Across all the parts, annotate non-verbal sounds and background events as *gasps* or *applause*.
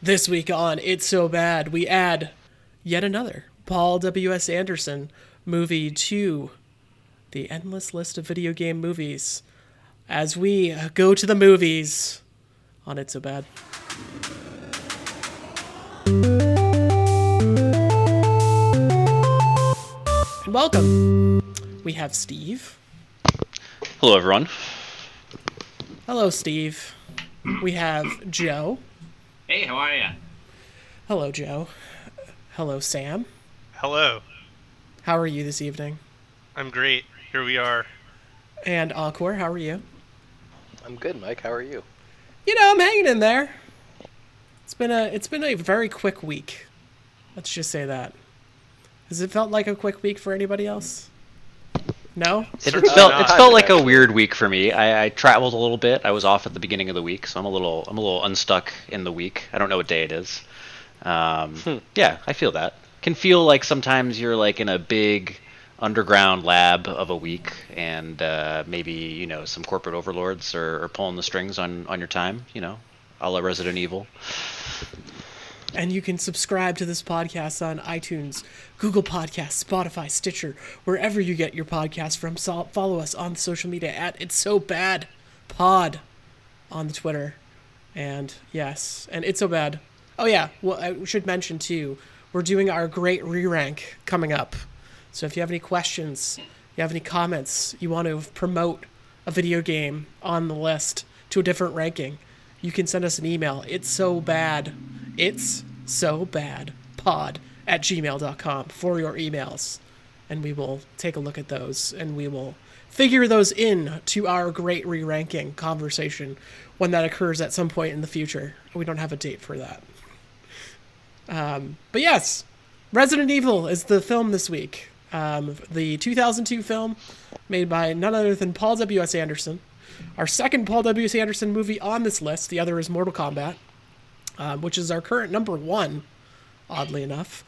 This week on It's So Bad, we add yet another Paul W.S. Anderson movie to the endless list of video game movies as we go to the movies on It's So Bad. And welcome. We have Steve. Hello, everyone. Hello, Steve. We have Joe. Hey, how are you? Hello, Joe. Hello, Sam. Hello. How are you this evening? I'm great. Here we are. And Encore, how are you? I'm good, Mike. How are you? You know, I'm hanging in there. It's been a it's been a very quick week. Let's just say that. Has it felt like a quick week for anybody else? No? It Certainly felt it felt like a weird week for me. I, I traveled a little bit. I was off at the beginning of the week, so I'm a little I'm a little unstuck in the week. I don't know what day it is. Um, Yeah, I feel that. Can feel like sometimes you're like in a big underground lab of a week, and uh, maybe you know some corporate overlords are, are pulling the strings on on your time. You know, a la Resident Evil. And you can subscribe to this podcast on iTunes, Google Podcasts, Spotify, Stitcher, wherever you get your podcast from. So follow us on social media at It's So Bad Pod on the Twitter. And yes, and It's So Bad. Oh, yeah, well, I should mention too, we're doing our great re rank coming up. So if you have any questions, you have any comments, you want to promote a video game on the list to a different ranking, you can send us an email. It's so bad. It's so bad. Pod at gmail.com for your emails. And we will take a look at those and we will figure those in to our great re ranking conversation when that occurs at some point in the future. We don't have a date for that. Um, but yes, Resident Evil is the film this week. Um, the 2002 film made by none other than Paul W.S. Anderson. Our second Paul W.S. Anderson movie on this list. The other is Mortal Kombat, um, which is our current number one, oddly enough.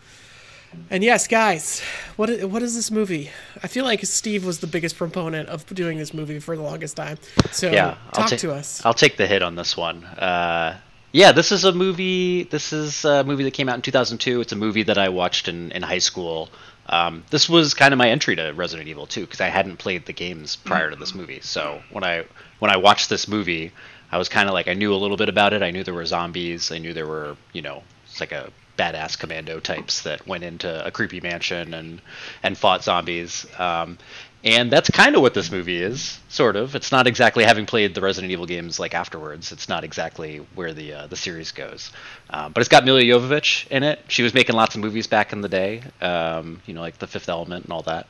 And yes, guys, what what is this movie? I feel like Steve was the biggest proponent of doing this movie for the longest time. So yeah, talk ta- to us. I'll take the hit on this one. Uh, yeah, this is a movie. This is a movie that came out in 2002. It's a movie that I watched in, in high school. Um, this was kind of my entry to Resident Evil 2 because I hadn't played the games prior to this movie. So when I when I watched this movie, I was kind of like I knew a little bit about it. I knew there were zombies. I knew there were you know it's like a badass commando types that went into a creepy mansion and and fought zombies. Um, and that's kind of what this movie is, sort of. It's not exactly having played the Resident Evil games like afterwards. It's not exactly where the uh, the series goes, uh, but it's got Milla Jovovich in it. She was making lots of movies back in the day, um, you know, like The Fifth Element and all that.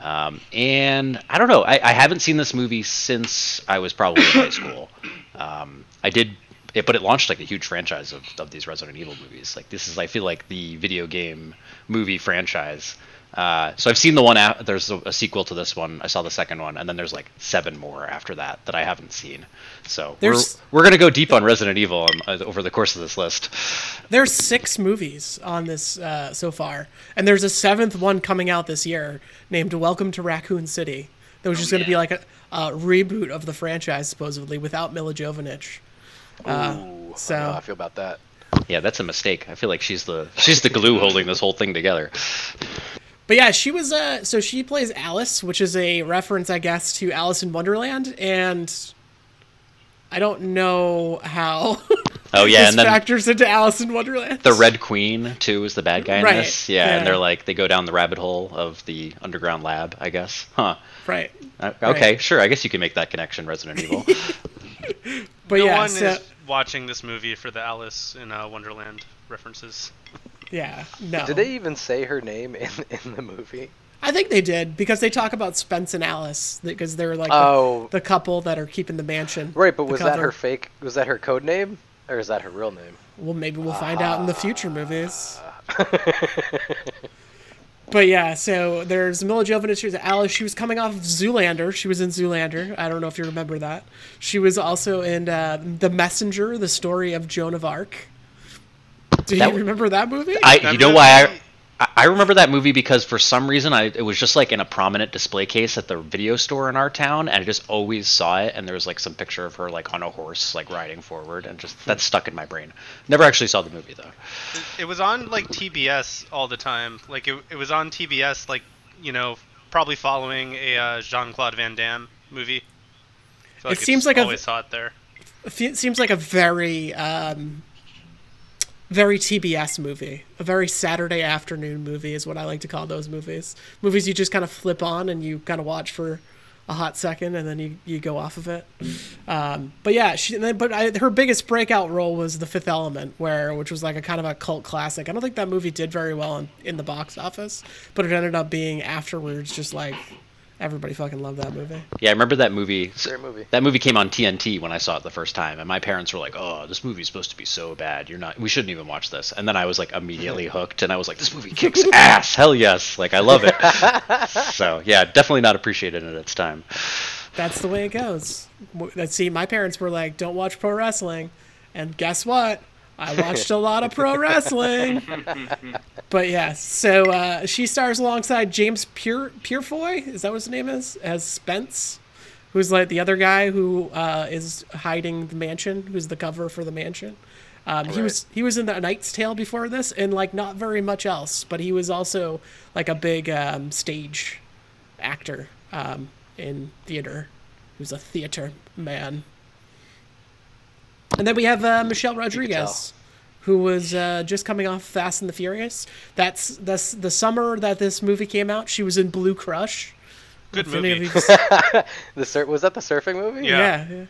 Um, and I don't know. I, I haven't seen this movie since I was probably in high school. Um, I did, it, but it launched like a huge franchise of, of these Resident Evil movies. Like this is, I feel like the video game movie franchise. Uh, so I've seen the one. A- there's a, a sequel to this one. I saw the second one, and then there's like seven more after that that I haven't seen. So There's- we're we're gonna go deep on Resident Evil um, uh, over the course of this list. There's six movies on this uh, so far, and there's a seventh one coming out this year named Welcome to Raccoon City. That was just going to be like a, a reboot of the franchise, supposedly, without Milla Jovovich. Uh, so- I know how I feel about that. Yeah, that's a mistake. I feel like she's the she's the glue holding this whole thing together. But yeah, she was. Uh, so she plays Alice, which is a reference, I guess, to Alice in Wonderland, and I don't know how. *laughs* Oh yeah, this and then factors into Alice in Wonderland. the Red Queen too is the bad guy in Right, this. Yeah, yeah. and they're like they go down the rabbit hole of the underground lab. I guess. Huh. right. Uh, okay, Right. sure. I guess you can make that connection. Resident Evil. *laughs* But no yeah, one so, is watching this movie for the Alice in uh, Wonderland references. yeah, no. Did they even say her name in in the movie? I think they did because they talk about Spence and Alice because they're like Oh. the, the couple that are keeping the mansion. Right, but the was that her fake? Was that her code name, or is that her real name? Well, maybe we'll find out in the future movies. Uh. *laughs* But yeah, so there's Milla Jovovich as Alice. She was coming off of Zoolander. She was in Zoolander. I don't know if you remember that. She was also in uh, The Messenger, the story of Joan of Arc. Do That you remember that movie? I That you know why I movie- I- I remember that movie because for some reason I it was just like in a prominent display case at the video store in our town, and I just always saw it. And there was like some picture of her like on a horse, like riding forward, and just that stuck in my brain. Never actually saw the movie though. It was on like TBS all the time. Like it, it was on TBS, like you know, probably following a uh, Jean Claude Van Damme movie. I feel It seems like I always saw it there. It seems like a very, um, very TBS movie. A very Saturday afternoon movie is what I like to call those movies. Movies you just kind of flip on and you kind of watch for a hot second and then you, you go off of it. Um, but yeah, she. But I, her biggest breakout role was The Fifth Element, where which was like a kind of a cult classic. I don't think that movie did very well in, in the box office, but it ended up being afterwards just like everybody fucking loved that movie. Yeah, I remember that movie. Great movie. That movie came on TNT when I saw it the first time, and my parents were like, "Oh, this movie's supposed to be so bad. You're not. We shouldn't even watch this." And then I was like immediately *laughs* hooked, and I was like, "This movie kicks ass. Hell yes! Like I love it." *laughs* so yeah, definitely not appreciated at its time. that's the way it goes. See, my parents were like, "Don't watch pro wrestling," and guess what? I watched a lot of pro wrestling. *laughs* but yeah, so uh, she stars alongside James Pure Purefoy. Is that what his name is? As Spence, who's like the other guy who uh, is hiding the mansion. Who's the cover for the mansion? Um, He was he was in the Knight's Tale before this, and like not very much else. But he was also like a big um, stage actor um, in theater. Who's a theater man. And then we have uh, Michelle Rodriguez, who was uh, just coming off Fast and the Furious. That's that's the summer that this movie came out. She was in Blue Crush. Good If any movie. you *laughs* *laughs* The sur- was that the surfing movie? Yeah. yeah, yeah.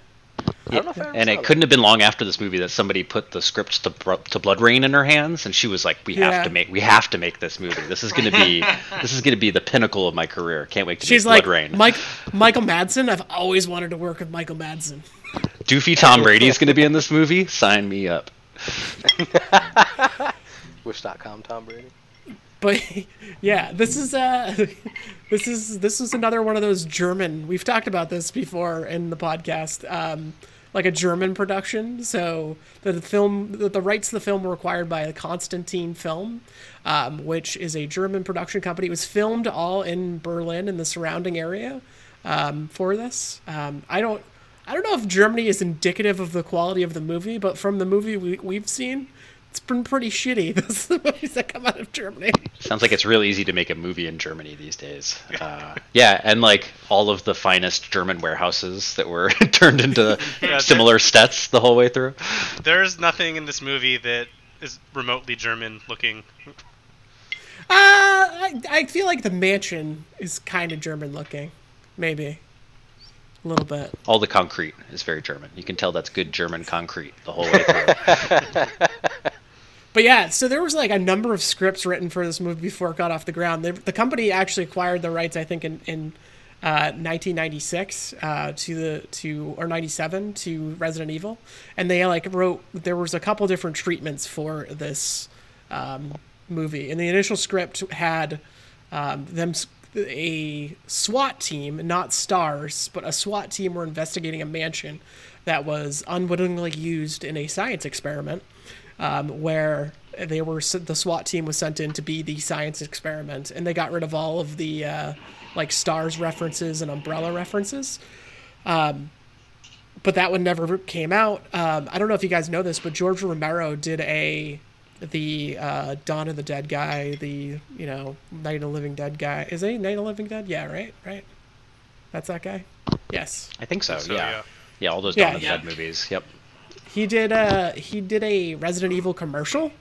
I don't know if I ever And it that. couldn't have been long after this movie that somebody put the script to, to BloodRayne in her hands, and she was like, "We Yeah. have to make, we have to make this movie. This is gonna be, *laughs* this is gonna be the pinnacle of my career. Can't wait to She's do like BloodRayne." Mike Michael Madsen. I've always wanted to work with Michael Madsen. Doofy Tom Brady is gonna be in this movie. Sign me up. *laughs* Wish.com Tom Brady. But *laughs* yeah, this is uh *laughs* this is this is another one of those German. We've talked about this before in the podcast. Um, like a German production. So the film, the, the rights to the film were acquired by Constantine Film, um, which is a German production company. It was filmed all in Berlin and the surrounding area um, for this. Um, I don't. I don't know if Germany is indicative of the quality of the movie, but from the movie we, we've seen, it's been pretty shitty. *laughs* Those are the movies that come out of Germany. Sounds like it's real easy to make a movie in Germany these days. *laughs* Uh, yeah, and like all of the finest German warehouses that were *laughs* turned into Yeah, similar stets the whole way through. There's nothing in this movie that is remotely German looking. Uh, I, I feel like the mansion is kind of German looking, maybe a little bit. All the concrete is very German. You can tell that's good German concrete the whole way through. *laughs* But yeah, so there was like a number of scripts written for this movie before it got off the ground. The, the company actually acquired the rights, I think, in in uh, 1996 uh, to the to or 97 to Resident Evil, and they like wrote there was a couple different treatments for this um, movie. And the initial script had um, them s- a SWAT team, not stars, but a SWAT team were investigating a mansion that was unwittingly used in a science experiment um, where they were the SWAT team was sent in to be the science experiment, and they got rid of all of the uh, like stars references and umbrella references. Um, but that one never came out. Um, I don't know if you guys know this, but George Romero did a the uh, Dawn of the Dead guy, the you know Night of the Living Dead guy. Is he Night of the Living Dead? Yeah, right, right. That's that guy. Yes. I think so. So, yeah. yeah. yeah, all those Yeah, Dawn of the yeah. Dead movies. Yep. He did a he did a Resident Evil commercial,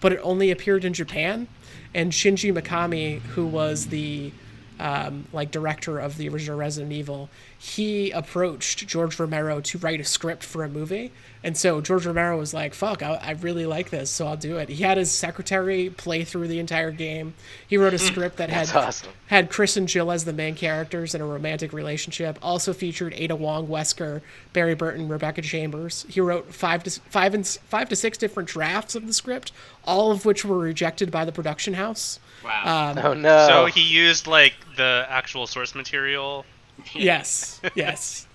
but it only appeared in Japan. And Shinji Mikami, who was the um, like director of the original Resident Evil, he approached George Romero to write a script for a movie. And so George Romero was like, "Fuck, I, I really like this, so I'll do it." He had his secretary play through the entire game. He wrote a script that had awesome. had Chris and Jill as the main characters in a romantic relationship. Also featured Ada Wong, Wesker, Barry Burton, Rebecca Chambers. He wrote five to five and five to six different drafts of the script, all of which were rejected by the production house. Wow. Um, Oh no. So he used like the actual source material. Yes, *laughs* yes.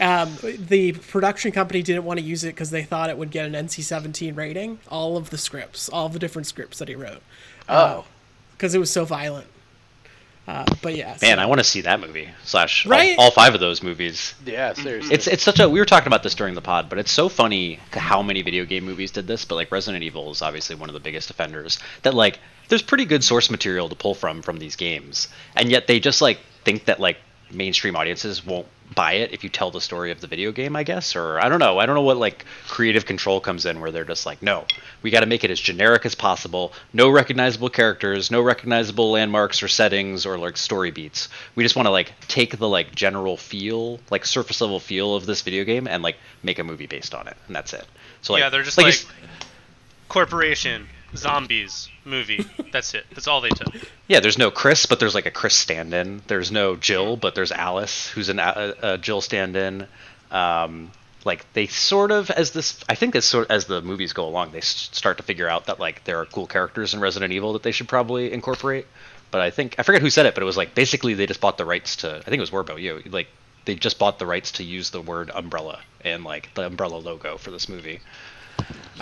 Um, the production company didn't want to use it because they thought it would get an NC-17 rating. All of the scripts, all the different scripts that he wrote. oh. because it was so violent. Uh, but yeah, Man, so- I want to see that movie slash all- Right? all, five of those movies. Yeah, seriously. It's it's such a we were talking about this during the pod, but it's so funny how many video game movies did this. But like Resident Evil is obviously one of the biggest offenders. That like there's pretty good source material to pull from from these games, and yet they just like think that like mainstream audiences won't buy it if you tell the story of the video game, I guess, or I don't know. I don't know what like creative control comes in where they're just like, no, we got to make it as generic as possible. No recognizable characters, no recognizable landmarks or settings or like story beats. We just want to like take the like general feel, like surface level feel of this video game and like make a movie based on it, and that's it. So like, yeah, they're just like, it's- corporation, zombies, movie. That's it. That's all they took. Yeah, there's no Chris, but there's like a Chris stand-in. There's no Jill, but there's Alice, who's an a, a Jill stand-in. Um, like they sort of, as this, I think as sort as the movies go along, they s- start to figure out that like there are cool characters in Resident Evil that they should probably incorporate. But I think I forget who said it, but it was like basically they just bought the rights to. I think it was Warbo. You like they just bought the rights to use the word umbrella and like the umbrella logo for this movie.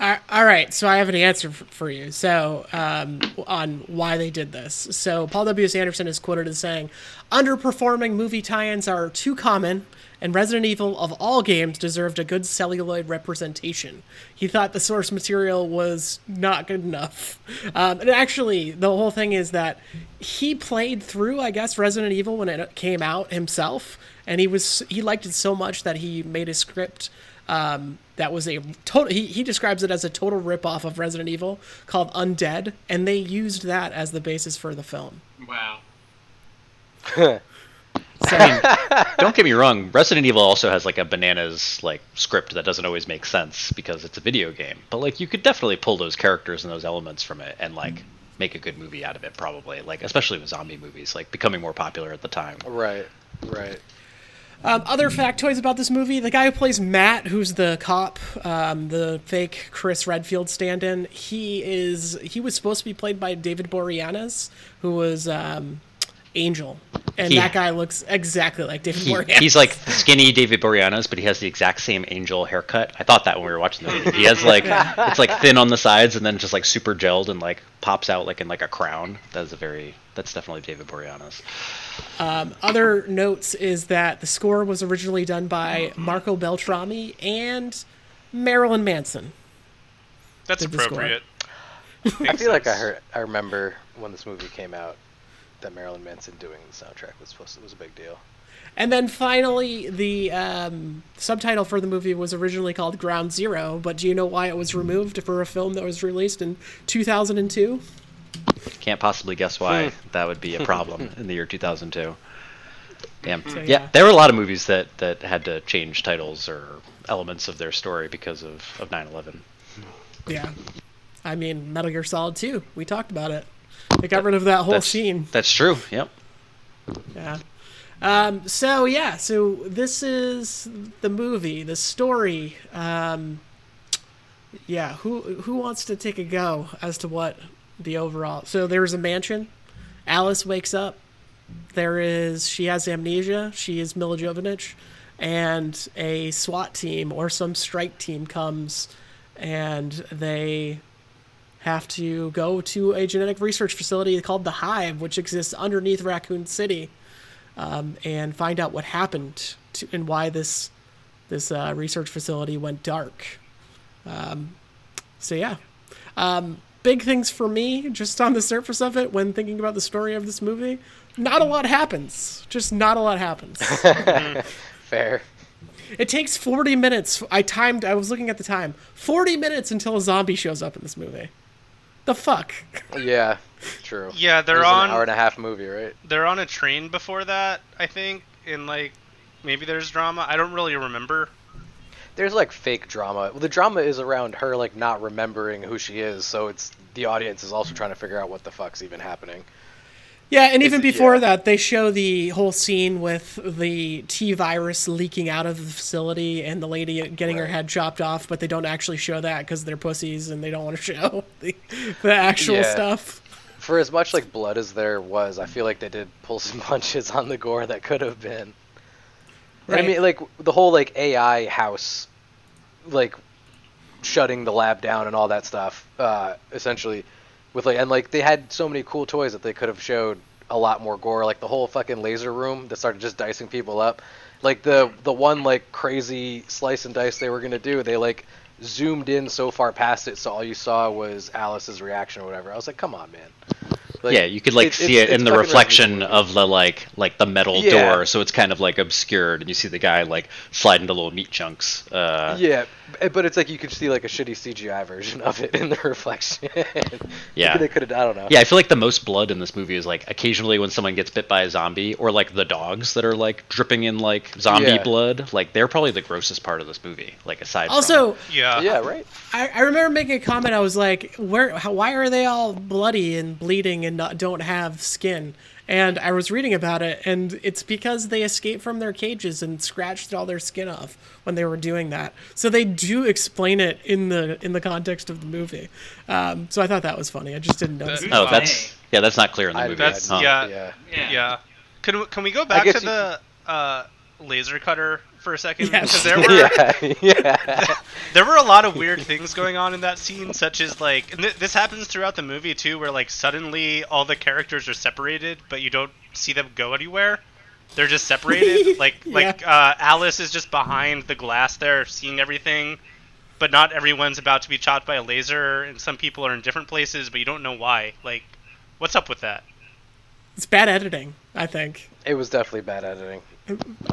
All right, so I have an answer for you. So, um, on why they did this. So, Paul W. S. Anderson is quoted as saying, "Underperforming movie tie-ins are too common, and Resident Evil of all games deserved a good celluloid representation. He thought the source material was not good enough. Um, and actually, the whole thing is that he played through, I guess, Resident Evil when it came out himself, and he was he liked it so much that he made a script." Um, that was a total. He, he describes it as a total ripoff of Resident Evil called Undead, and they used that as the basis for the film. Wow. *laughs* So, Don't get me wrong, Resident Evil also has like a bananas like script that doesn't always make sense because it's a video game. But like you could definitely pull those characters and those elements from it and like make a good movie out of it probably. Like especially with zombie movies like becoming more popular at the time. right, right. Um, other factoids about this movie: the guy who plays Matt, who's the cop, um, the fake Chris Redfield stand-in, he is he was supposed to be played by David Boreanaz, who was um, Angel, and He- that guy looks exactly like David He, Boreanaz. he's like skinny David Boreanaz, but he has the exact same angel haircut. I thought that when we were watching the movie. He has like it's like thin on the sides and then just like super gelled and like pops out like in like a crown. That's a very that's definitely David Boreanaz. Other notes is that the score was originally done by Marco Beltrami and Marilyn Manson. That's Did the score. appropriate. *laughs* I feel like I heard, I remember when this movie came out that Marilyn Manson doing the soundtrack was supposed to, was a big deal. And then finally, the um, subtitle for the movie was originally called Ground Zero, but do you know why it was removed for a film that was released in 2002? Can't possibly guess why that would be a problem *laughs* in the year 2002. Damn. So, yeah. yeah. there were a lot of movies that, that had to change titles or elements of their story because of, of 9/11. Yeah. I mean, Metal Gear Solid 2, we talked about it. They got rid of that whole That's scene. That's true. Yep. Yeah. Um, so yeah, so this is the movie, the story. Um, yeah, who who wants to take a go as to what the overall? So there's a mansion. Alice wakes up. There is she has amnesia. She is Milla Jovovich, and a SWAT team or some strike team comes, and they have to go to a genetic research facility called the Hive, which exists underneath Raccoon City, um, and find out what happened to, and why this this uh, research facility went dark. Um, so yeah, um, big things for me just on the surface of it when thinking about the story of this movie. Not a lot happens. Just not a lot happens. *laughs* Mm-hmm. Fair. It takes 40 minutes. I timed, I was looking at the time. 40 minutes until a zombie shows up in this movie. The fuck? Yeah, *laughs* true. Yeah, they're on an hour and a half movie, right? they're on a train before that. I think in like maybe there's drama. I don't really remember. There's like fake drama. Well, the drama is around her like not remembering who she is, so it's the audience is also trying to figure out what the fuck's even happening. Yeah, and even before yeah. that, they show the whole scene with the T virus leaking out of the facility and the lady getting her head chopped off, but they don't actually show that because they're pussies and they don't want to *laughs* show the, the actual Yeah. stuff. For as much like blood as there was, I feel like they did pull some *laughs* punches on the gore that could have been. And I mean, like the whole like AI house, like shutting the lab down and all that stuff. Uh, essentially, with like and like they had so many cool toys that they could have showed a lot more gore. Like the whole fucking laser room that started just dicing people up. Like the the one like crazy slice and dice they were gonna do, they like zoomed in so far past it, so all you saw was Alice's reaction or whatever. I was like, come on, man. Like, yeah, you could like it- see it in the reflection of the like like the metal Yeah. door, so it's kind of like obscured, and you see the guy like slide into little meat chunks. Uh, Yeah, Eh, but it's like you could see like a shitty CGI version of it in the reflection. *laughs* Yeah. they could have. I don't know. Yeah, I feel like the most blood in this movie is like occasionally when someone gets bit by a zombie, or like the dogs that are like dripping in like zombie Yeah. blood. Like they're probably the grossest part of this movie. Like aside from. Also, Yeah. Yeah, right. I, I remember making a comment. I was like, "Where? How, why are they all bloody and bleeding and not, don't have skin?" And I was reading about it, and it's because they escaped from their cages and scratched all their skin off when they were doing that. So they do explain it in the in the context of the movie. Um, so I thought that was funny. I just didn't notice. That- Oh, that's yeah, that's not clear in the I- movie. That's huh? yeah, Yeah. yeah. Yeah. Can can we go back to you- the uh, laser cutter for a second? Yes. Because there *laughs* were yeah, yeah. *laughs* there were a lot of weird things going on in that scene, such as like, and th- this happens throughout the movie too, where like suddenly all the characters are separated, but you don't see them go anywhere. They're just separated. *laughs* like like uh, Alice is just behind the glass there, seeing everything, but not everyone's about to be chopped by a laser, and some people are in different places, but you don't know why. Like, what's up with that? It's bad editing. I think. It was definitely bad editing.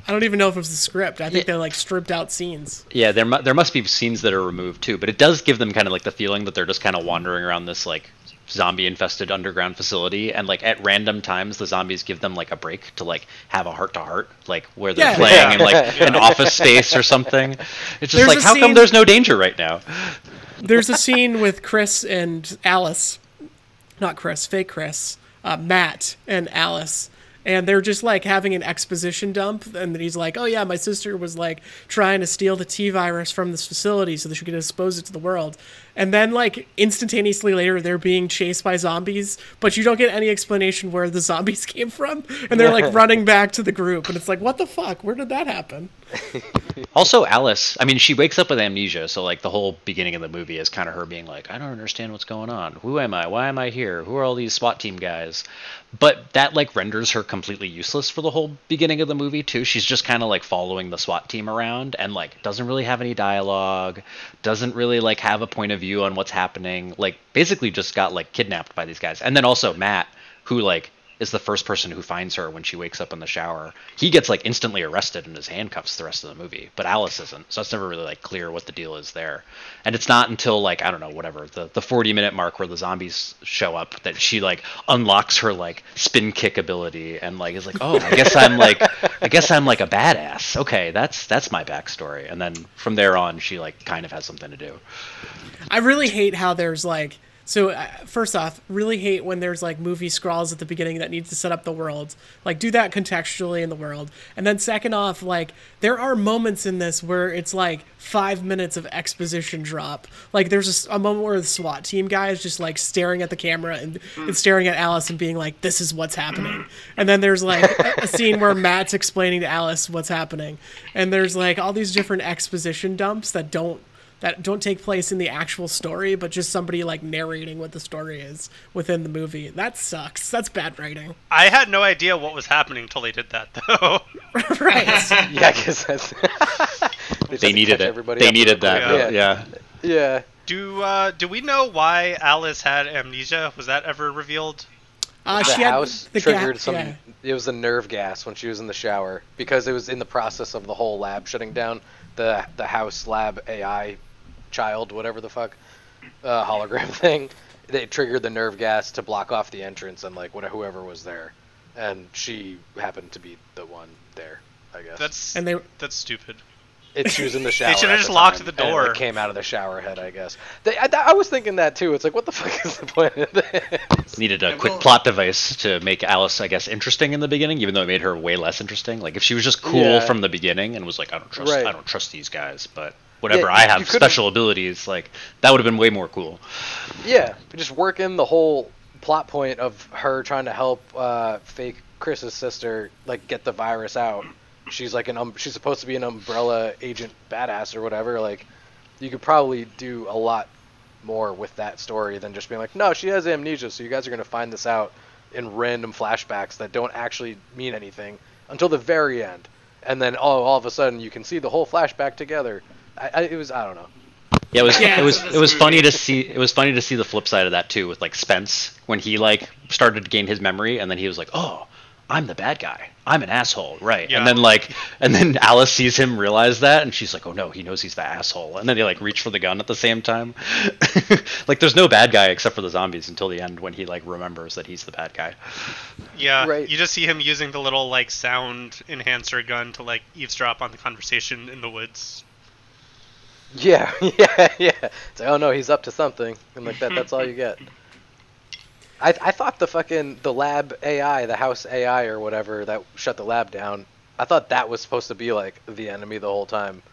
I don't even know if it was the script. I think Yeah. they like stripped out scenes. Yeah, there mu- there must be scenes that are removed too, but it does give them kind of like the feeling that they're just kind of wandering around this like zombie infested underground facility and like at random times the zombies give them like a break to like have a heart to heart like where they're Yeah. playing Yeah. in like an office space or something it's just There's like a how come there's no danger right now There's a scene with Chris and Alice, not Chris, fake Chris, uh, Matt and Alice, and they're just like having an exposition dump. And then he's like, "Oh yeah, my sister was like trying to steal the T virus from this facility so that she could expose it to the world." And then like instantaneously later, they're being chased by zombies, but you don't get any explanation where the zombies *laughs* came from, and they're like running back to the group, and it's like, "What the fuck? Where did that happen?" *laughs* Also, Alice, I mean, she wakes up with amnesia, so like the whole beginning of the movie is kind of her being like, I don't understand what's going on. Who am I? Why am I here? Who are all these SWAT team guys? But that like renders her completely useless for the whole beginning of the movie too. She's just kind of like following the SWAT team around and like doesn't really have any dialogue, doesn't really like have a point of view on what's happening. Like basically just got like kidnapped by these guys. And then also Matt, who like is the first person who finds her when she wakes up in the shower. He gets like instantly arrested and is handcuffs the rest of the movie, but Alice isn't. So it's never really like clear what the deal is there. And it's not until like I don't know whatever the the 40 minute mark where the zombies show up that she like unlocks her like spin kick ability and like is like oh I guess I'm like I guess I'm like a badass. Okay, that's that's my backstory. And then from there on she like kind of has something to do. I really hate how there's like so uh, first off, really hate when there's like movie scrawls at the beginning that needs to set up the world. Like do that contextually in the world. And then second off, like there are moments in this where it's like 5 minutes of exposition drop. Like there's a moment where the SWAT team guy is just like staring at the camera and, and staring at Alice and being like this is what's happening. And then there's like a, a scene where Matt's explaining to Alice what's happening. And there's like all these different exposition dumps that don't that don't take place in the actual story, but just somebody like narrating what the story is within the movie. That sucks. That's bad writing. I had no idea what was happening until they did that, though. *laughs* right. *laughs* Yeah, because guess that's. *laughs* just They needed catch it. everybody They needed that. quick. Yeah. Yeah. Yeah. do uh, do we know why Alice had amnesia? Was that ever revealed? Uh, the she had house the ga- triggered some. yeah. It was the nerve gas when she was in the shower because it was in the process of the whole lab shutting down. The the house lab AI child, whatever the fuck, uh, hologram *laughs* thing. They triggered the nerve gas to block off the entrance and like whatever whoever was there, and she happened to be the one there. I guess. That's And they that's stupid. It, she was in the *laughs* shower. they should've just the locked time, the and it, door. came out of the shower head, I guess. They, I, I was thinking that too. It's like, what the *laughs* fuck is the point of this? needed a quick well- plot device to make Alice, I guess, interesting in the beginning, even though it made her way less interesting. Like if she was just cool Yeah. from the beginning and was like, I don't trust, Right. I don't trust these guys, but whatever, Yeah, I have special abilities. Like that would have been way more cool. Yeah, just work in the whole plot point of her trying to help uh, fake Chris's sister like get the virus out. She's like an um, she's supposed to be an umbrella agent badass or whatever. Like you could probably do a lot more with that story than just being like, no, she has amnesia, so you guys are gonna find this out in random flashbacks that don't actually mean anything until the very end, and then oh, all of a sudden you can see the whole flashback together. I, I, it was I don't know. Yeah, it was Yeah. it was it was funny to see it was funny to see the flip side of that too with like Spence when he like started to gain his memory and then he was like, "Oh, I'm the bad guy. I'm an asshole." Right. Yeah. And then like and then Alice sees him realize that and she's like, "Oh no, he knows he's the asshole." And then they like reach for the gun at the same time. *laughs* like there's no bad guy except for the zombies until the end when he like remembers that he's the bad guy. Yeah, Right. you just see him using the little like sound enhancer gun to like eavesdrop on the conversation in the woods. Yeah, *laughs* yeah, yeah. It's like, oh no, he's up to something, and like that, that's all you get. I I thought the fucking the lab AI, the house AI or whatever that shut the lab down. I thought that was supposed to be like the enemy the whole time,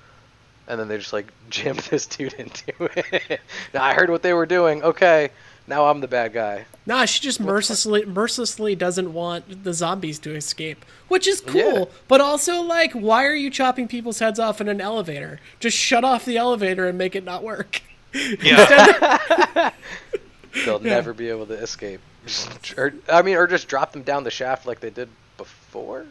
and then they just like *laughs* jammed this dude into it. *laughs* now, I heard what they were doing. Okay, now I'm the bad guy. Nah, she just mercilessly mercilessly doesn't want the zombies to escape, which is cool. Yeah. But also, like, why are you chopping people's heads off in an elevator? Just shut off the elevator and make it not work. Yeah, *laughs* *laughs* They'll Yeah. never be able to escape. *laughs* or, I mean, or just drop them down the shaft like they did before.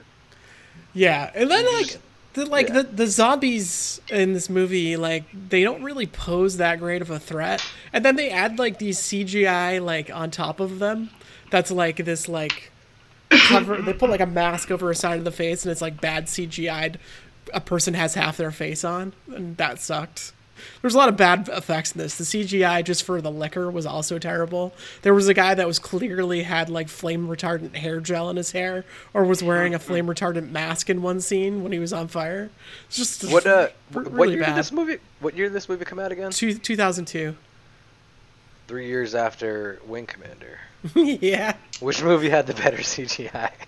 Yeah, and then like the like Yeah. the, the zombies in this movie, like they don't really pose that great of a threat, and then they add like these CGI like on top of them. That's like this like cover. they put like a mask over a side of the face, and it's like bad CGI'd. A person has half their face on, and that sucked. There's a lot of bad effects in this. The CGI just for the Licker was also terrible. There was a guy that was clearly had like flame retardant hair gel in his hair, or was wearing a flame retardant mask in one scene when he was on fire. It's just What uh? r- what year bad. did this movie? What year did this movie come out again? Two, 2002. Three years after Wing Commander. *laughs* yeah. Which movie had the better CGI? *laughs*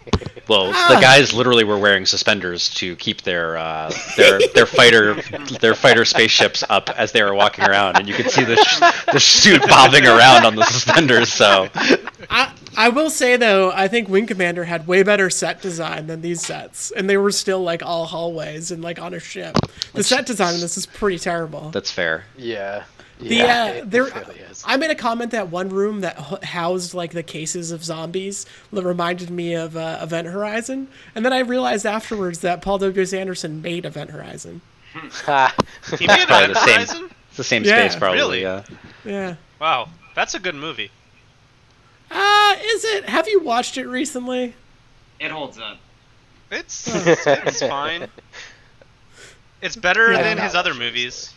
Well, Ah. the guys literally were wearing suspenders to keep their uh, their their fighter their fighter spaceships up as they were walking around, and you could see the sh- the suit bobbing around on the suspenders. So I, I will say though, I think Wing Commander had way better set design than these sets, and they were still like all hallways and like on a ship. The set design in this is pretty terrible. that's fair. yeah. The yeah, uh, there, really. I made a comment that one room that housed like the cases of zombies that reminded me of uh, Event Horizon, and then I realized afterwards that Paul W. S. Anderson made Event Horizon. Ha. *laughs* he made Event the same. Horizon. It's the same Yeah, space, probably. really? Yeah. Yeah. Wow, that's a good movie. Uh, is it? Have you watched it recently? It holds up. It's it's fine. *laughs* It's better Yeah. than his other movies.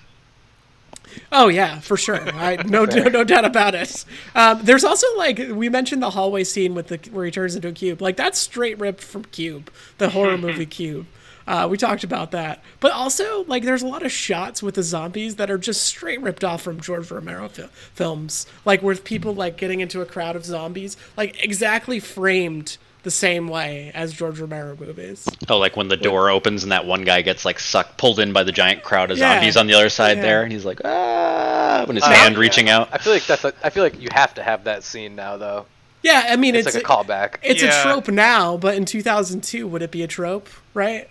Oh yeah, for sure. *laughs* I, no, no, no doubt about it. Um, there's also like we mentioned the hallway scene with the where he turns into a cube. Like that's straight ripped from Cube, the horror *laughs* movie Cube. Uh, we talked about that, but also like there's a lot of shots with the zombies that are just straight ripped off from George Romero fi- films, like with people like getting into a crowd of zombies, like exactly framed the same way as George Romero movies. Oh, like when the door opens and that one guy gets like sucked, pulled in by the giant crowd of Yeah. zombies on the other side Yeah. there, and he's like, ah, when his Uh, hand yeah. reaching out. I feel like that's. A, I feel like you have to have that scene now, though. Yeah, I mean It's, it's, like a callback. It's Yeah. a trope now, but in 2002, would it be a trope? Right?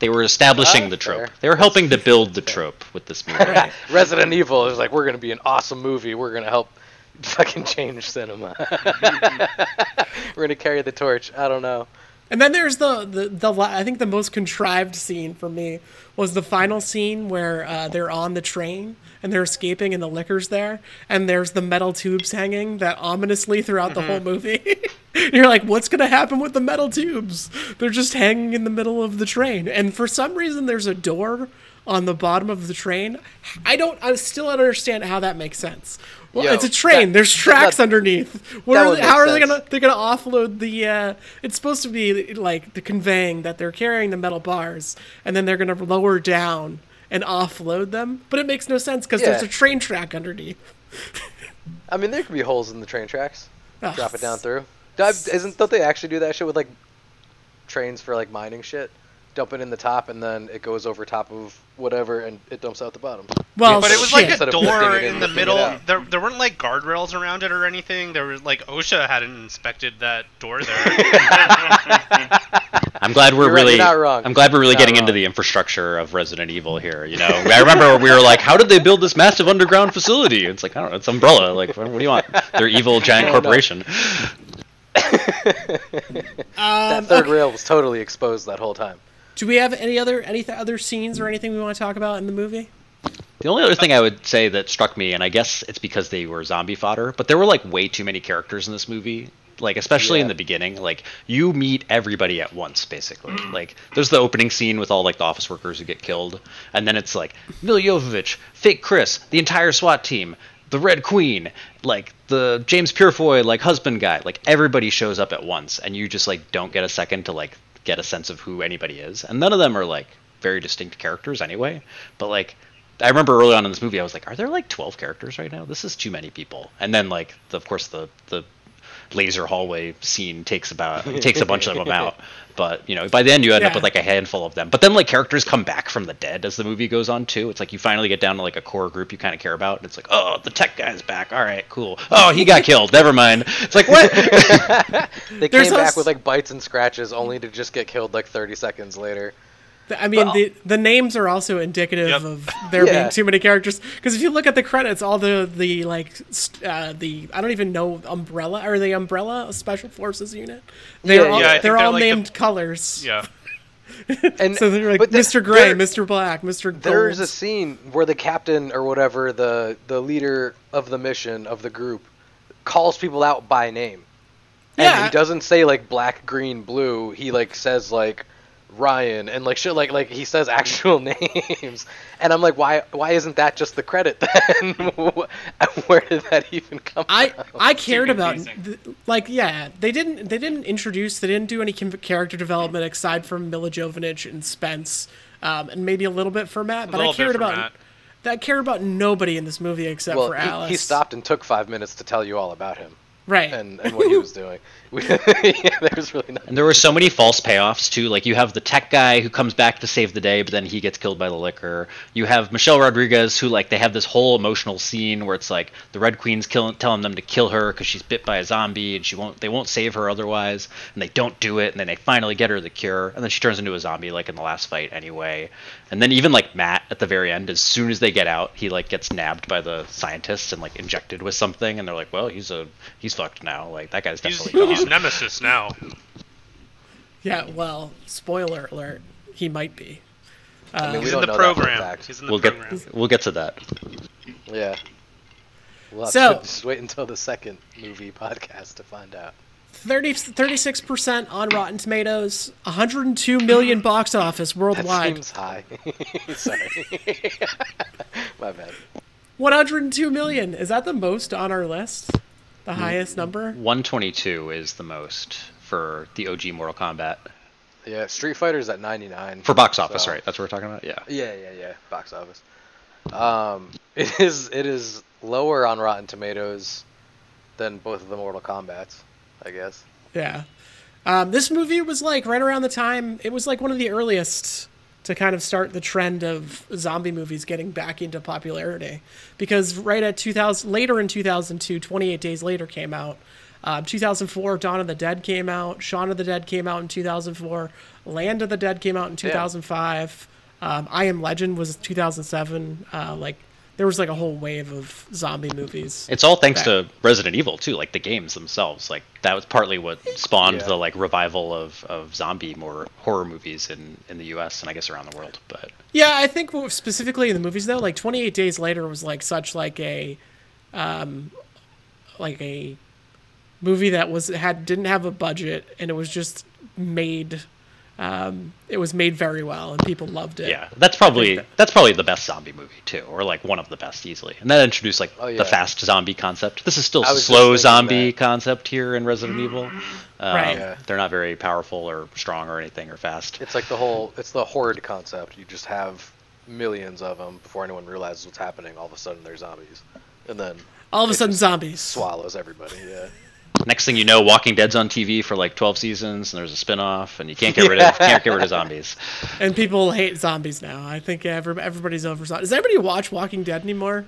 They were establishing Ah, the trope. fair. They were helping to build the trope with this *laughs* movie. Resident Evil is like, we're gonna be an awesome movie. We're gonna help *laughs* fucking change cinema. *laughs* we're gonna carry the torch. I don't know. And then there's the, the the I think the most contrived scene for me was the final scene where uh, they're on the train and they're escaping and the Licker's there and there's the metal tubes hanging that ominously throughout the whole movie. *laughs* You're like, what's gonna happen with the metal tubes? They're just hanging in the middle of the train, and for some reason there's a door on the bottom of the train. I don't. I still don't understand how that makes sense. Well, Yo, it's a train. that- there's tracks that- underneath. What are they, how are they gonna? They're gonna offload the. Uh, it's supposed to be like the conveying that they're carrying the metal bars, and then they're gonna lower down and offload them. But it makes no sense because there's a train track underneath. I mean, there could be holes in the train tracks. Ugh. Drop it down through. Don't- Isn't don't they actually do that shit with like trains for like mining shit? Dump it in the top and then it goes over top of whatever and it dumps out the bottom. Well, But it was shit. like a Instead door in in the and lifting it middle. There, there weren't like guardrails around it or anything. There was like OSHA hadn't inspected that door there. *laughs* I'm glad we're You're right, really. you're not wrong. I'm glad we're really not getting into the infrastructure of Resident Evil here. You know, I remember we were like, "How did they build this massive underground facility?" It's like I don't know. It's Umbrella. Like, what, what do you want? They're evil *laughs* giant no. corporation. *laughs* that Um, third okay. rail was totally exposed that whole time. Do we have any other any th- other scenes or anything we want to talk about in the movie? The only other thing I would say that struck me, and I guess it's because they were zombie fodder, but there were like way too many characters in this movie. Like especially in the beginning, like you meet everybody at once, basically. Mm. Like there's the opening scene with all like the office workers who get killed, and then it's like Mil Jovovich, Fake Chris, the entire SWAT team, the Red Queen, like the James Purefoy like husband guy. Like everybody shows up at once, and you just like don't get a second to like get a sense of who anybody is, and none of them are like very distinct characters anyway. But like I remember early on in this movie, I was like, "Are there like 12 characters right now? This is too many people." And then, like, the, of course, the the laser hallway scene takes about *laughs* takes a bunch of them out. But you know, by the end, you end up with like a handful of them. But then, like, characters come back from the dead as the movie goes on too. It's like you finally get down to like a core group you kind of care about, and it's like, "Oh, the tech guy's back. All right, cool. Oh, he got killed. Never mind." It's like what? *laughs* They There's came back us- with like bites and scratches, only to just get killed like 30 seconds later. The- I mean, But- the the names are also indicative Yep. of there Yeah. being too many characters. Because if you look at the credits, all the the like st- uh, the I don't even know umbrella or the umbrella a special forces unit. They're Yeah, all yeah, they're think they're all like the- named colors. Yeah. *laughs* And So they're like the- Mr. Gray, Mr. Black, Mr. Gold. There's a scene where the captain or whatever the the leader of the mission of the group calls people out by name. And Yeah. he doesn't say like black, green, blue. He like says like Ryan and like shit like like he says *laughs* actual names. And I'm like why why isn't that just the credit then? *laughs* where did that even come I from? I cared about th- like yeah they didn't they didn't introduce they didn't do any com- character development aside from Milla Jovovich and Spence um, and maybe a little bit for Matt but I cared about Matt. I cared about nobody in this movie except well, for he, he stopped and took five minutes to tell you all about him right and, and what he was doing. We, *laughs* yeah, there's really nothing. And there were so many false payoffs too. Like you have the tech guy who comes back to save the day, but then he gets killed by the Licker. You have Michelle Rodriguez who like they have this whole emotional scene where it's like the Red Queen's killing, telling them to kill her because she's bit by a zombie and she won't. They won't save her otherwise, and they don't do it. And then they finally get her the cure, and then she turns into a zombie like in the last fight anyway. And then even like Matt at the very end, as soon as they get out, he like gets nabbed by the scientists and like injected with something, and they're like, well, he's a he's fucked now. Like that guy's He's, definitely gone. he's Nemesis now. yeah well spoiler alert he might be I mean, we He's don't in the know that for a program. fact. He's in the we'll program. get we'll get to that. Yeah. We'll have So- to *laughs* just wait until the second movie podcast to find out. 30, 36% on Rotten Tomatoes 102 million *gasps* box office worldwide. That worldwide seems high. *laughs* Sorry. *laughs* My bad. 102 million is that the most on our list the highest number 122 is the most for the OG Mortal Kombat Yeah, Street Fighter's at 99. for box office, so- right? That's what we're talking about. Yeah. Yeah, yeah, yeah. Box office. Um, it is it is lower on Rotten Tomatoes than both of the Mortal Kombat's, I guess. Yeah. Um, this movie was like right around the time, it was like one of the earliest to kind of start the trend of zombie movies getting back into popularity. Because right at 2000, later in 2002, 28 Days Later came out. Uh, 2004, Dawn of the Dead came out. Shaun of the Dead came out in 2004. Land of the Dead came out in 2005. Um, I Am Legend was 2007. Uh, like, there was like a whole wave of zombie movies. It's all thanks Back. to Resident Evil too, like the games themselves. Like that was partly what spawned Yeah. the like revival of, of zombie more horror movies in, in the US and I guess around the world. But Yeah, I think specifically in the movies though, like 28 Days Later was like such like a, um, like a movie that was had didn't have a budget and it was just made, um, it was made very well and people loved it. yeah, that's probably that- that's probably the best zombie movie too, or like one of the best easily. And that introduced like Oh, yeah. the fast zombie concept. This is still I slow zombie that. concept here in Resident Evil. Um, Right. Yeah. They're not very powerful or strong or anything or fast. It's like the whole it's the horde concept. You just have millions of them before anyone realizes what's happening. All of a sudden they're zombies, and then All of a sudden, zombies. swallows everybody. Yeah. Next thing you know, Walking Dead's on TV for like 12 seasons, and there's a spin-off, and you can't get rid of *laughs* can't get rid of zombies. And people hate zombies now. I think every, everybody's over zombies. Does anybody watch Walking Dead anymore?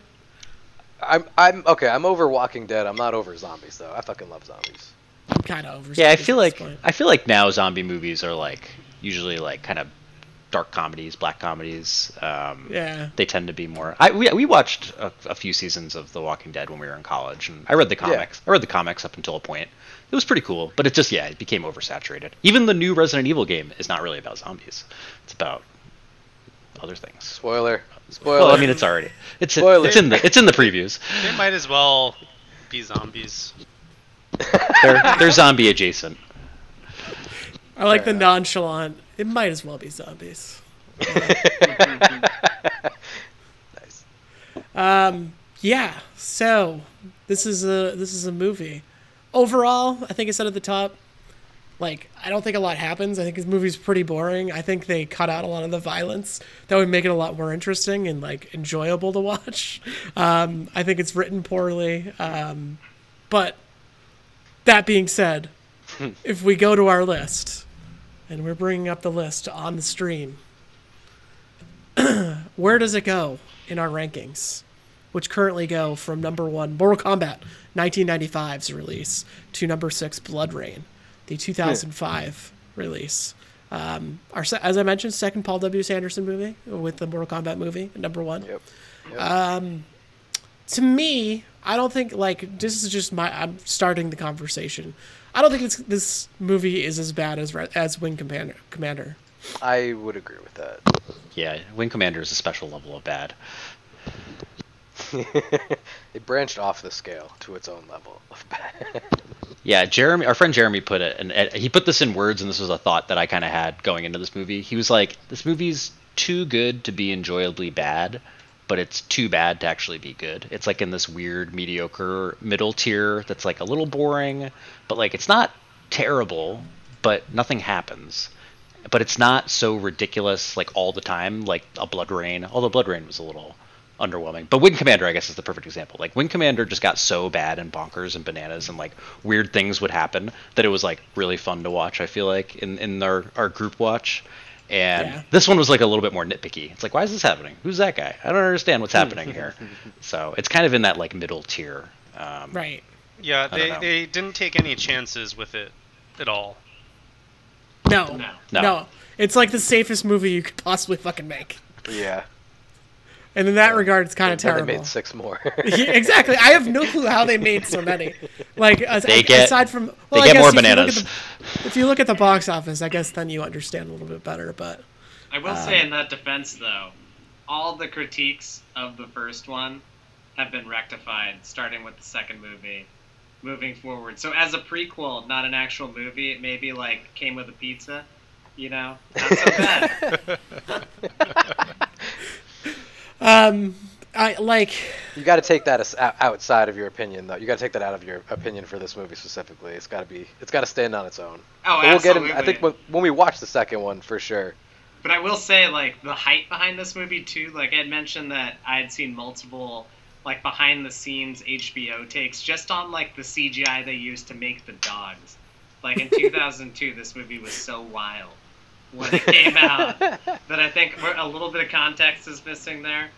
I'm I'm okay. I'm over Walking Dead. I'm not over zombies though. I fucking love zombies. I'm kind of over. Yeah, I feel like point. I feel like now zombie movies are like usually like kind of dark comedies, black comedies. Um, Yeah. they tend to be more. I we, we watched a, a few seasons of The Walking Dead when we were in college, and I read the comics. I read the comics up until a point. It was pretty cool, but it just yeah, it became oversaturated. Even the new Resident Evil game is not really about zombies. It's about other things. Spoiler. Spoiler. Well, I mean, it's already it's Spoiler. it's in the it's in the previews. They might as well be zombies. They're they're zombie adjacent. I like the enough. nonchalant. It might as well be zombies. *laughs* nice. Yeah. So this is a this is a movie. Overall, I think I said at the top. Like, I don't think a lot happens. I think this movie's pretty boring. I think they cut out a lot of the violence that would make it a lot more interesting and like enjoyable to watch. Um, I think it's written poorly. Um, but that being said, if we go to our list, and we're bringing up the list on the stream, *clears throat* where does it go in our rankings? Which currently go from number one, Mortal Kombat 1995's release, to number six, BloodRayne, the 2005 release. Um, our, as I mentioned, second Paul W. S. Anderson movie with the Mortal Kombat movie, number one Yep. to me, I don't think like this is just my. I'm starting the conversation. I don't think this this movie is as bad as as Wing Commander. Commander. I would agree with that. Yeah, Wing Commander is a special level of bad. *laughs* It branched off the scale to its own level of bad. Yeah, Jeremy, our friend Jeremy put it, and he put this in words, and this was a thought that I kind of had going into this movie. He was like, "This movie's too good to be enjoyably bad, but it's too bad to actually be good. It's like in this weird mediocre middle tier that's like a little boring, but like it's not terrible, but nothing happens. But it's not so ridiculous like all the time, like a BloodRayne. Although BloodRayne was a little underwhelming. But Wing Commander, I guess, is the perfect example. Like Wing Commander just got so bad and bonkers and bananas and like weird things would happen that it was like really fun to watch. I feel like in in our our group watch. And Yeah. this one was like a little bit more nitpicky. It's like, why is this happening? Who's that guy? I don't understand what's happening here. *laughs* So it's kind of in that like middle tier. Um, Right. Yeah, they, they didn't take any chances with it at all. No. No. No. No. It's like the safest movie you could possibly fucking make. yeah. And in that regard, it's kind of terrible. They made six more. *laughs* Yeah, exactly. I have no clue how they made so many. Like as, They get- aside from well, they I get guess more if you look at the- if you look at the box office, I guess then you understand a little bit better. But I will say uh, in that defense, though, all the critiques of the first one have been rectified, starting with the second movie, moving forward. So as a prequel, not an actual movie, it maybe like came with a pizza. You know, not so bad. *laughs* Um, I like you got to take that as, outside of your opinion, though. You got to take that out of your opinion for this movie specifically. It's got to be. It's got to stand on its own. Oh, But we'll get in, I think when, when we watch the second one, for sure. But I will say, like, the hype behind this movie, too. Like, I had mentioned that I had seen multiple, like, behind the scenes HBO takes just on, like, the CGI they used to make the dogs. Like, in *laughs* 2002, this movie was so wild when it came out that I think we're- a little bit of context is missing there.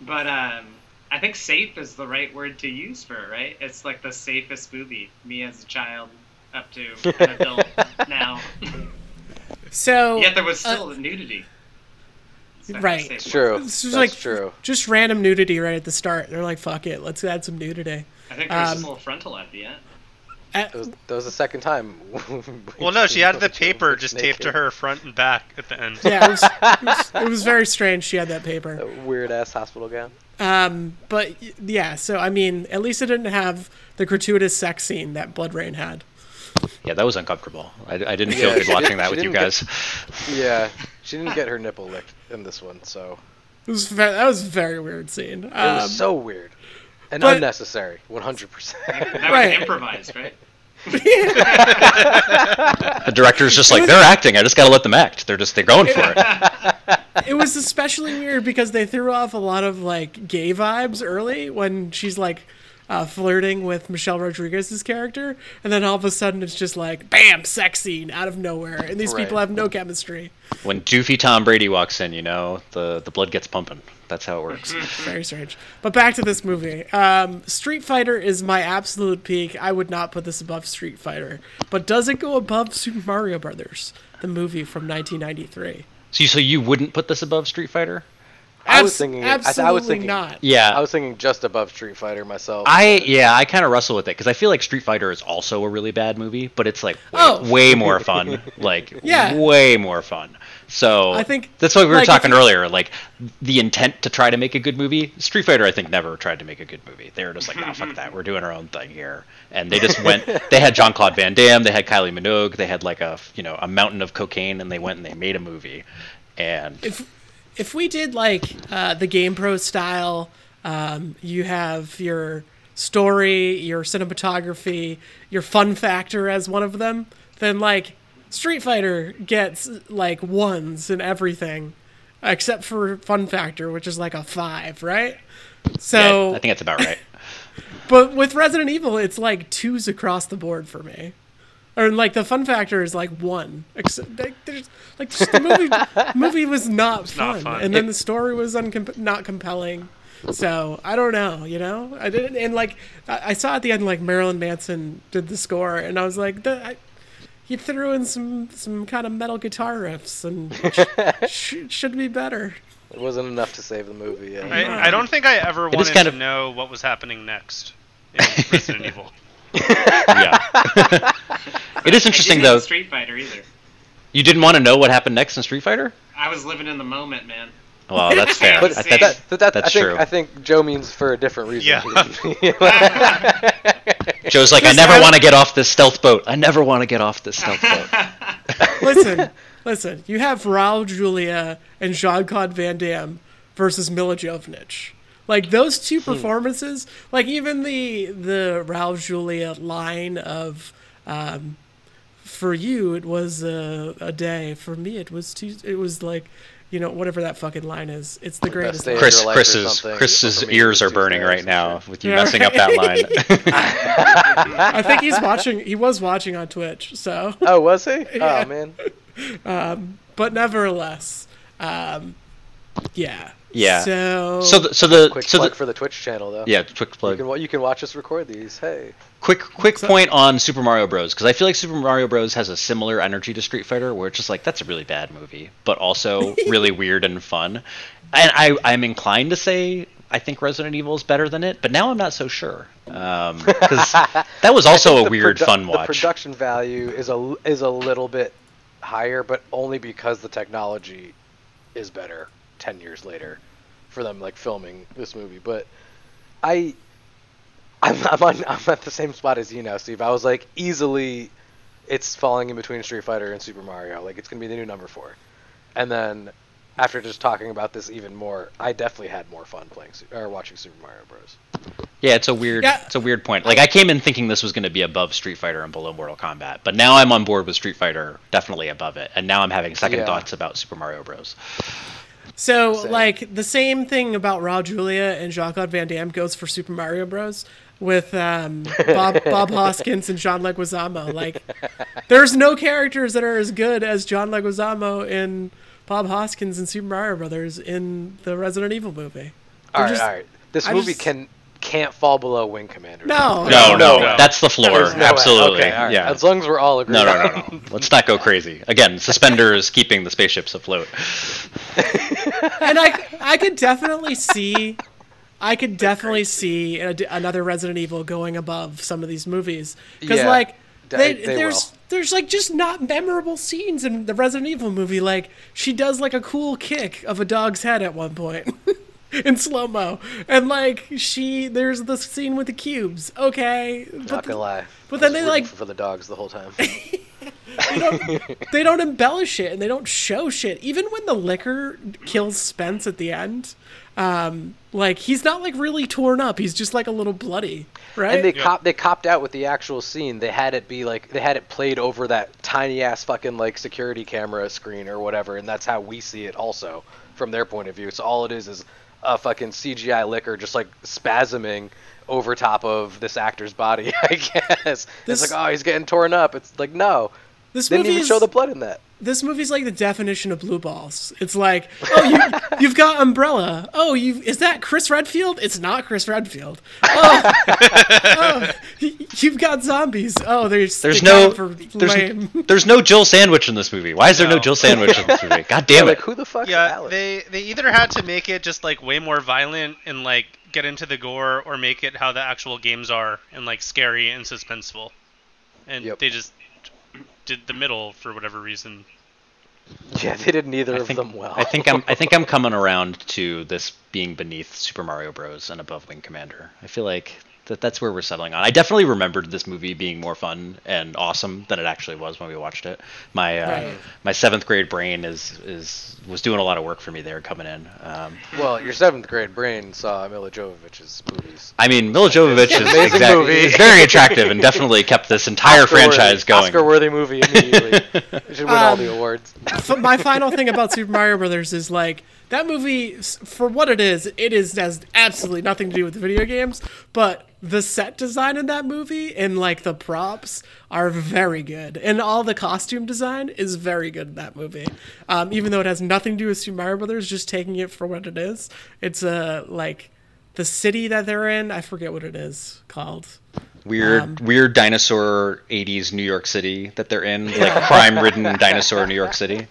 But, um,. I think safe is the right word to use for it, right? It's like the safest movie. Me as a child, up to an adult *laughs* now. so. Yet there was uh, still nudity. It's Right. It's word. true. This That's is like true. just random nudity right at the start. They're like, "Fuck it, let's add some nudity." I think there's Um, a little frontal at the end. Uh, That was, that was the second time. *laughs* Well, no, she had the *laughs* paper just taped to her front and back at the end. yeah, it was, it, was, *laughs* it was very strange. She had that paper. That weird ass hospital gown. Um, but yeah, so I mean, at least it didn't have the gratuitous sex scene that BloodRayne had. Yeah, that was uncomfortable. I, I didn't feel Yeah, good watching that with you didn't guys. Yeah, she didn't get her nipple licked in this one, so It was ve- that was a very weird scene. it Um, was so weird and but- unnecessary. One hundred percent. That right. was improvised, right? The director's just like, they're acting. I just got to let them act. They're just they're going for it. *laughs* it was especially weird because they threw off a lot of like gay vibes early when she's like uh, flirting with Michelle Rodriguez's character, and then all of a sudden it's just like bam, sex scene out of nowhere, and these Right. people have no chemistry. When doofy Tom Brady walks in, you know, the the blood gets pumping. That's how it works. *laughs* Very strange. But back to this movie. Um, Street Fighter is my absolute peak. I would not put this above Street Fighter, but does it go above Super Mario Brothers, the movie from 1993? So you, so you wouldn't put this above Street Fighter? I was Abs- thinking- I- I was absolutely thinking- not. Yeah. I was thinking just above Street Fighter myself. I yeah, I kind of wrestle with it because I feel like Street Fighter is also a really bad movie, but it's like way, Oh. way more fun, *laughs* like Yeah. way more fun. So I think, that's what we were like, talking you- earlier. Like the intent to try to make a good movie. Street Fighter, I think, never tried to make a good movie. They were just like, nah, fuck that. We're doing our own thing here, and they just went. *laughs* They had Jean Claude Van Damme, they had Kylie Minogue, they had like a you know a mountain of cocaine, and they went and they made a movie. And if if we did like uh, the Game Pro style, um, you have your story, your cinematography, your fun factor as one of them, then like Street Fighter gets like ones in everything, except for fun factor, which is like a five, right? So, yeah, I think that's about right. *laughs* but with Resident Evil, it's like twos across the board for me. Or like the fun factor is like one. Except like, there's like just the movie *laughs* movie was not fun, not fun. and then the story was uncom- not compelling. So I don't know, you know. I didn't, and like I, I saw at the end like Marilyn Manson did the score, and I was like, the, I, he threw in some some kind of metal guitar riffs, and sh- *laughs* sh- should be better. It wasn't enough to save the movie. Yeah. I, I don't think I ever is wanted kind to of- know what was happening next in *laughs* Resident Evil. Yeah. *laughs* it is interesting I didn't though. Street Fighter either. You didn't want to know what happened next in Street Fighter? I was living in the moment, man. Well, that's *laughs* fair. But I- that, that's, that, that, that's I think, true. I think Joe means for a different reason. Yeah. *laughs* Joe's like, I never want to get off this stealth boat. I never want to get off this stealth boat. listen, listen. You have Raul Julia and Jean Claude Van Damme versus Milla Jovovich. Like those two performances, like even the the Raul Julia line of, um, for you it was a, a day. For me it was two. It was like, you know, whatever that fucking line is. It's the greatest. day line. of Chris, your life Chris's, something. Chris's me, ears are burning right now with you Yeah, messing up that line. *laughs* I think he's *laughs* watching. He was watching on Twitch. So. Oh, was he? *laughs* Yeah. Oh man. but nevertheless, um, yeah. Yeah. So, so, the, so the, Quick so plug the, for the Twitch channel though. yeah, quick You can you can watch us record these. Hey. Quick, quick point on Super Mario Bros. Because I feel like Super Mario Bros. has a similar energy to Street Fighter, where it's just like that's a really bad movie, but also *laughs* really weird and fun. And I, I'm inclined to say I think Resident Evil is better than it, but now I'm not so sure. Um 'cause *laughs* that was also a weird, produ- fun The production value is a is a little bit higher, but only because the technology is better ten years later for them like filming this movie. But I I'm I'm, on, *laughs* I'm at the same spot as you now, Steve. I was like easily it's falling in between Street Fighter and Super Mario. Like it's gonna be the new number four. And then after just talking about this even more, I definitely had more fun playing or watching Super Mario Bros. Yeah, it's a weird, Yeah. it's a weird point. Like I came in thinking this was going to be above Street Fighter and below Mortal Kombat, but now I'm on board with Street Fighter, definitely above it, and now I'm having second Yeah. thoughts about Super Mario Bros. So Same. like the same thing about Raul Julia and Jean Claude Van Damme goes for Super Mario Bros. With um, Bob *laughs* Bob Hoskins and John Leguizamo. Like, there's no characters that are as good as John Leguizamo and Bob Hoskins and Super Mario Brothers in the Resident Evil movie. All right, just- all right. This I movie just- can can't fall below Wing Commander. No. No, no, no. that's the floor. No. Absolutely, Okay, all right. yeah. As long as we're all agreed. No, no, no, no. Let's not go crazy. Again, suspenders keeping the spaceships afloat. *laughs* and I I could definitely see I could definitely see a, another Resident Evil going above some of these movies because Yeah, like they- they, they there's will. there's like just not memorable scenes in the Resident Evil movie like she does like a cool kick of a dog's head at one point *laughs* *laughs* in slow mo and like she there's the scene with the cubes okay but Not gonna lie. but I then was they, like- for, for the dogs the whole time. *laughs* they don't embellish it and they don't show shit. Even when the Licker kills Spence at the end, um, like he's not like really torn up. He's just like a little bloody, right? and they Yeah. cop they copped out with the actual scene. They had it be like they had it played over that tiny ass fucking like security camera screen or whatever, and that's how we see it also from their point of view. So all it is is a fucking CGI Licker just like spasming over top of this actor's body. *laughs* I guess This- it's like oh he's getting torn up. It's like no, this didn't movie even is, show the blood in that. This movie's like the definition of blue balls. It's like, oh, you, *laughs* you've got Umbrella. Oh, you is that Chris Redfield? It's not Chris Redfield. Oh, *laughs* oh, you've got zombies. Oh, there's There's no for there's, lame. there's no Jill Sandwich in this movie. Why is there no No. Jill Sandwich in this movie? *laughs* God damn like it! who the fuck Yeah, Alice? they they either had to make it just like way more violent and like get into the gore, or make it how the actual games are and like scary and suspenseful. And Yep. they just did the middle for whatever reason. Yeah, they did neither I of think, them well. I think I'm I think I'm coming around to this being beneath Super Mario Bros. and above Wing Commander. I feel like that that's where we're settling on. I definitely remembered this movie being more fun and awesome than it actually was when we watched it. My uh, Right. my seventh grade brain is is was doing a lot of work for me there coming in. Um, Well, your seventh grade brain saw Milla Jovovich's movies. I mean, Milla Jovovich is, Amazing exact- movie. is very attractive and definitely kept this entire Oscar-worthy- franchise going. Oscar-worthy movie immediately. *laughs* it should win all Um, the awards. F- my final thing about Super Mario Brothers is like that movie for what it is. It is has absolutely nothing to do with the video games, but the set design in that movie and like the props are very good, and all the costume design is very good in that movie. Um, even though it has nothing to do with Super Mario Brothers, just taking it for what it is. It's a uh, like the city that they're in. I forget what it is called. Weird, Um, weird dinosaur '80s New York City that they're in, *laughs* like crime-ridden dinosaur New York City.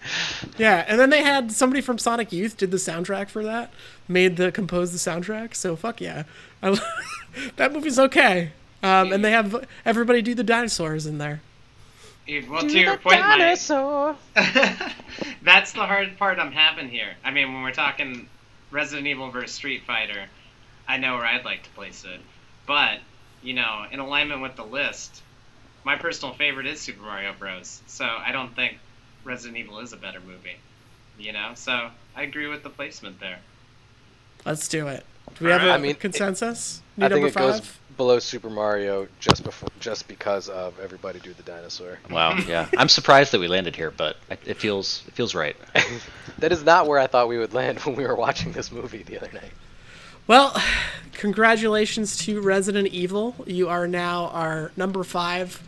Yeah, and then they had somebody from Sonic Youth did the soundtrack for that, made the composed the soundtrack. So fuck yeah, I, *laughs* *laughs* that movie's okay. Um, and they have everybody do the dinosaurs in there. Dude, well, to your point, Mike, *laughs* that's the hard part I'm having here. I mean, when we're talking Resident Evil versus Street Fighter, I know where I'd like to place it. But, you know, in alignment with the list, my personal favorite is Super Mario Bros. So I don't think Resident Evil is a better movie. You know? So I agree with the placement there. Let's do it. Do we have a I mean, consensus? I Need think number it goes below Super Mario just before, just because of everybody do the dinosaur. Wow, yeah, *laughs* I'm surprised that we landed here, but it it feels it feels right. *laughs* That is not where I thought we would land when we were watching this movie the other night. Well, congratulations to Resident Evil. You are now our number five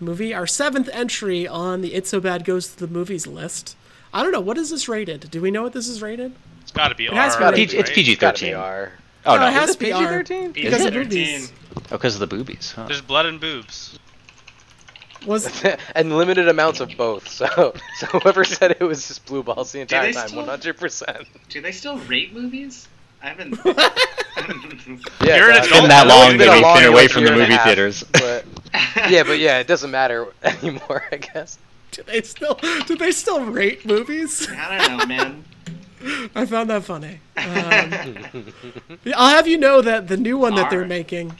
movie, our seventh entry on the It's So Bad Goes to the Movies list. I don't know what is this rated. Do we know what this is rated? It's got to be It has R. to be. PG, it's? PG It's gotta be thirteen. R. Oh No, no, it has to be R. PG-13? Because of PG-13. boobies. oh, because of the boobies. Huh? There's blood and boobs. Was *laughs* and limited amounts of both. So, *laughs* so whoever said it was just blue balls the entire time, one hundred percent. Do they still rate movies? I haven't. *laughs* Yeah, You're an Doc. adult Been that long that we've been away from the year and a movie half, theaters. But yeah, but yeah, it doesn't matter anymore. I guess. do they still do they still rate movies? I don't know, man. *laughs* I found that funny. Um, I'll have you know that the new one that they're making,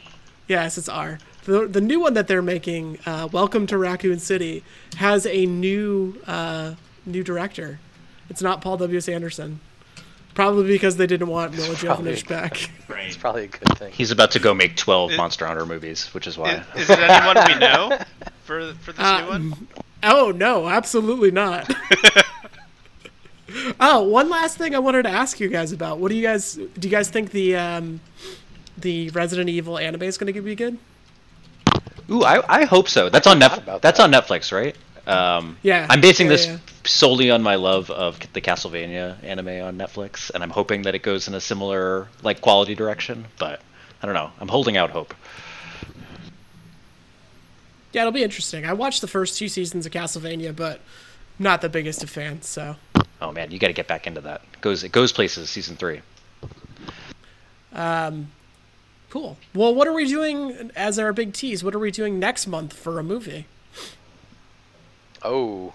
yes, it's R. The, the new one that they're making, uh, Welcome to Raccoon City, has a new uh, new director. It's not Paul W. S. Anderson. Probably because they didn't want Milla Probably. Jovovich back. *laughs* Right. It's probably a good thing. He's about to go make twelve It- Monster Hunter movies, which is why. Is, is it anyone we know *laughs* for for this Uh, new one? Oh no, absolutely not. Oh, one last thing I wanted to ask you guys about. What do you guys do? You guys think the um, the Resident Evil anime is going to be good? Ooh, I, I hope so. That's on forgot Netflix. about That's on Netflix, right? Um, Yeah, I'm basing yeah, this yeah. solely on my love of the Castlevania anime on Netflix, and I'm hoping that it goes in a similar like quality direction. But I don't know. I'm holding out hope. Yeah, it'll be interesting. I watched the first two seasons of Castlevania, but not the biggest of fans. So Oh man, you got to get back into that. It goes it goes places. Season three. Um, cool. Well, what are we doing as our big tease? What are we doing next month for a movie? Oh,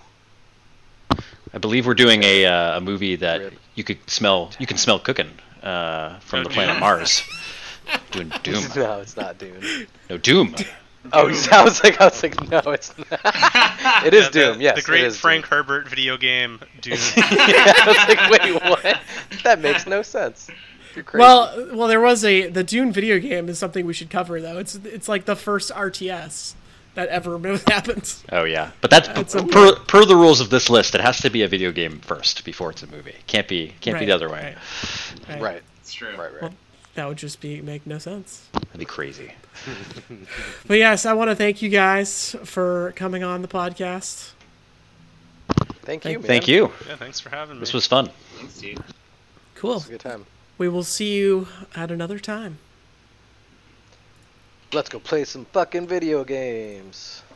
I believe we're doing a uh, a movie that Rip. you could smell. You can smell cooking uh, from the planet Mars. *laughs* Doing Doom. no, it's not Doom. No Doom. Oh, *laughs* I was like, I was like, no, it's not. *laughs* it is Yeah, the- Doom. Yes, The great is Frank Doom. Herbert video game, Doom. *laughs* yeah, I was like, wait, what? That makes no sense. You're crazy. Well, well, there was a the Dune video game is something we should cover though. It's it's like the first RTS that ever happened. Oh yeah, but that's That's per, per, per the rules of this list. It has to be a video game first before it's a movie. Can't be can't be the other way. right, right. right, It's true. right, right. Well, that would just be make no sense. That'd be crazy. *laughs* But yes, I want to thank you guys for coming on the podcast. Thank you. Thank- Man. Thank you. Yeah, thanks for having me. This was fun. Thanks, dude. Cool. It's a good time. We will see you at another time. Let's go play some fucking video games.